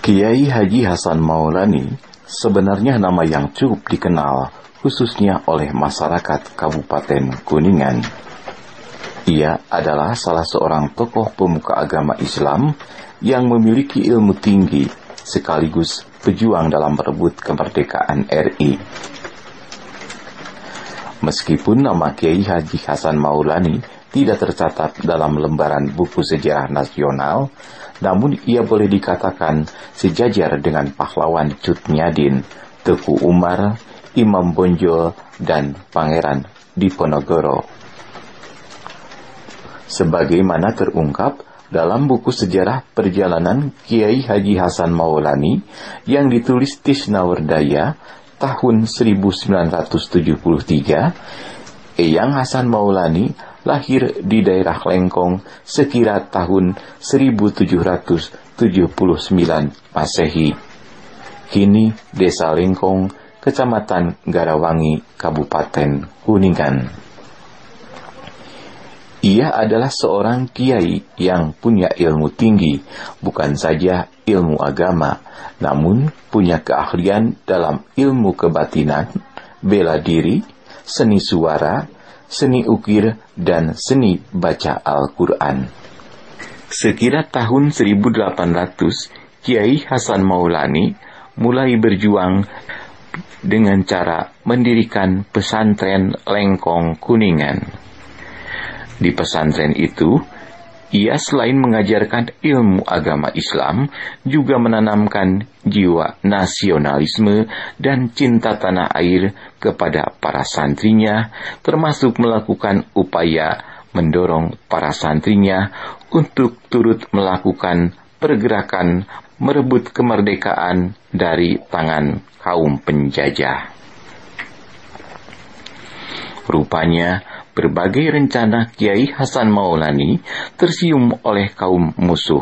Kiai Haji Hasan Maulani sebenarnya nama yang cukup dikenal khususnya oleh masyarakat Kabupaten Kuningan. Ia adalah salah seorang tokoh pemuka agama Islam yang memiliki ilmu tinggi sekaligus pejuang dalam merebut kemerdekaan RI. Meskipun nama Kiai Haji Hasan Maulani tidak tercatat dalam lembaran buku sejarah nasional, namun ia boleh dikatakan sejajar dengan pahlawan Cut Nyadin, Teku Umar, Imam Bonjol, dan Pangeran Diponegoro. Sebagaimana terungkap dalam buku sejarah perjalanan Kiai Haji Hasan Maulani yang ditulis Tisnawardaya tahun 1973, Eyang Hasan Maulani lahir di daerah Lengkong sekira tahun 1779 Masehi. Kini Desa Lengkong, Kecamatan Garawangi, Kabupaten Kuningan. Ia adalah seorang kiai yang punya ilmu tinggi, bukan saja ilmu agama, namun punya keahlian dalam ilmu kebatinan, bela diri, seni suara, seni ukir, dan seni baca Al-Quran. Sekira tahun 1800, Kiai Hasan Maulani mulai berjuang dengan cara mendirikan pesantren Lengkong Kuningan. Di pesantren itu, ia selain mengajarkan ilmu agama Islam, juga menanamkan jiwa nasionalisme dan cinta tanah air kepada para santrinya, termasuk melakukan upaya mendorong para santrinya untuk turut melakukan pergerakan merebut kemerdekaan dari tangan kaum penjajah. Rupanya, berbagai rencana Kiai Hasan Maulani tersium oleh kaum musuh,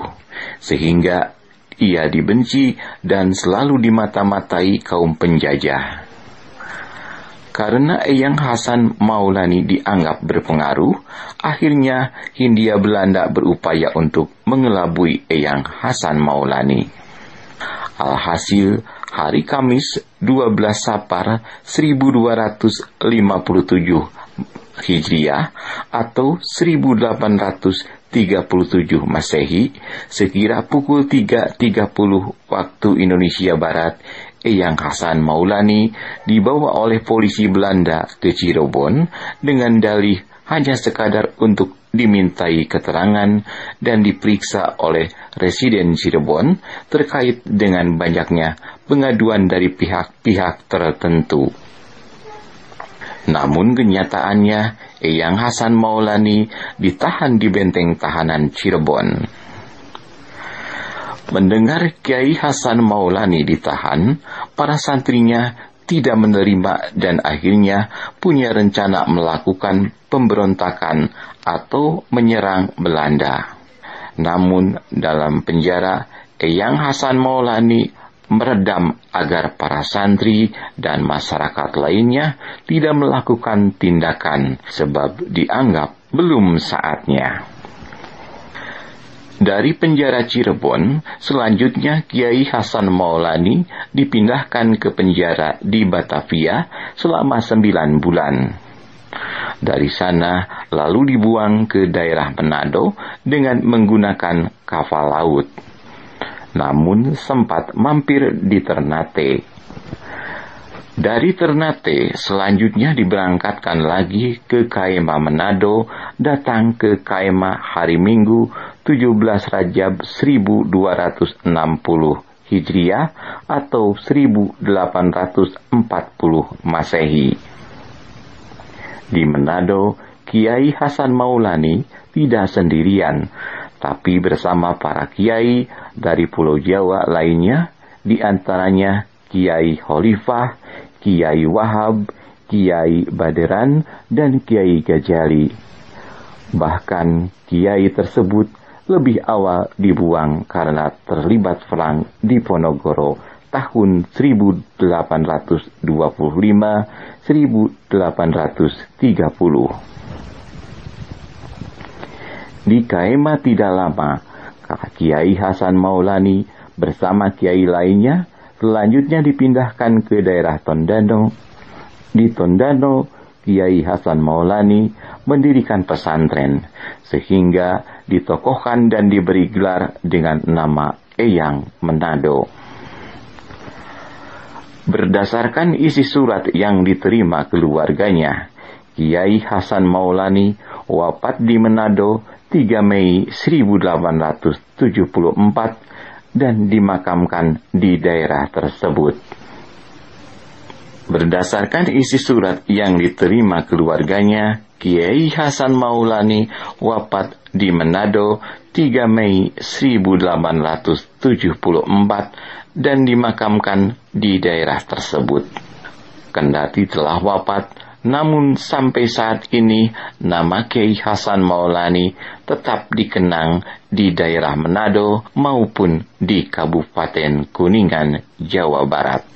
sehingga ia dibenci dan selalu dimata-matai kaum penjajah. Karena Eyang Hasan Maulani dianggap berpengaruh, akhirnya Hindia Belanda berupaya untuk mengelabui Eyang Hasan Maulani. Alhasil, hari Kamis 12 Sapar 1257 Hijriah atau 1837 Masehi sekira pukul 3.30 waktu Indonesia Barat Eyang Hasan Maulani dibawa oleh polisi Belanda ke Cirebon dengan dalih hanya sekadar untuk dimintai keterangan dan diperiksa oleh Residen Cirebon terkait dengan banyaknya pengaduan dari pihak-pihak tertentu. Namun kenyataannya, Eyang Hasan Maulani ditahan di benteng tahanan Cirebon. Mendengar Kiai Hasan Maulani ditahan, para santrinya tidak menerima dan akhirnya punya rencana melakukan pemberontakan atau menyerang Belanda. Namun dalam penjara, Eyang Hasan Maulani meredam agar para santri dan masyarakat lainnya tidak melakukan tindakan sebab dianggap belum saatnya. Dari penjara Cirebon, selanjutnya Kiai Hasan Maulani dipindahkan ke penjara di Batavia selama sembilan bulan. Dari sana lalu dibuang ke daerah Manado dengan menggunakan kapal laut namun sempat mampir di Ternate. Dari Ternate selanjutnya diberangkatkan lagi ke Kaima Manado, datang ke Kaima hari Minggu 17 Rajab 1260 Hijriah atau 1840 Masehi. Di Manado, Kiai Hasan Maulani tidak sendirian, tapi bersama para kiai dari Pulau Jawa lainnya, di antaranya Kiai Khalifah, Kiai Wahab, Kiai Baderan, dan Kiai Gajali. Bahkan Kiai tersebut lebih awal dibuang karena terlibat perang di Ponorogo tahun 1825-1830. Di Kaima tidak lama, Kiai Hasan Maulani bersama kiai lainnya selanjutnya dipindahkan ke daerah Tondano. Di Tondano, Kiai Hasan Maulani mendirikan pesantren sehingga ditokohkan dan diberi gelar dengan nama Eyang Manado. Berdasarkan isi surat yang diterima keluarganya, Kiai Hasan Maulani wafat di Manado 3 Mei 1874 dan dimakamkan di daerah tersebut. Berdasarkan isi surat yang diterima keluarganya, Kiai Hasan Maulani wafat di Manado 3 Mei 1874 dan dimakamkan di daerah tersebut. Kendati telah wafat, namun sampai saat ini nama Kiai Hasan Maulani tetap dikenang di daerah Manado maupun di Kabupaten Kuningan, Jawa Barat.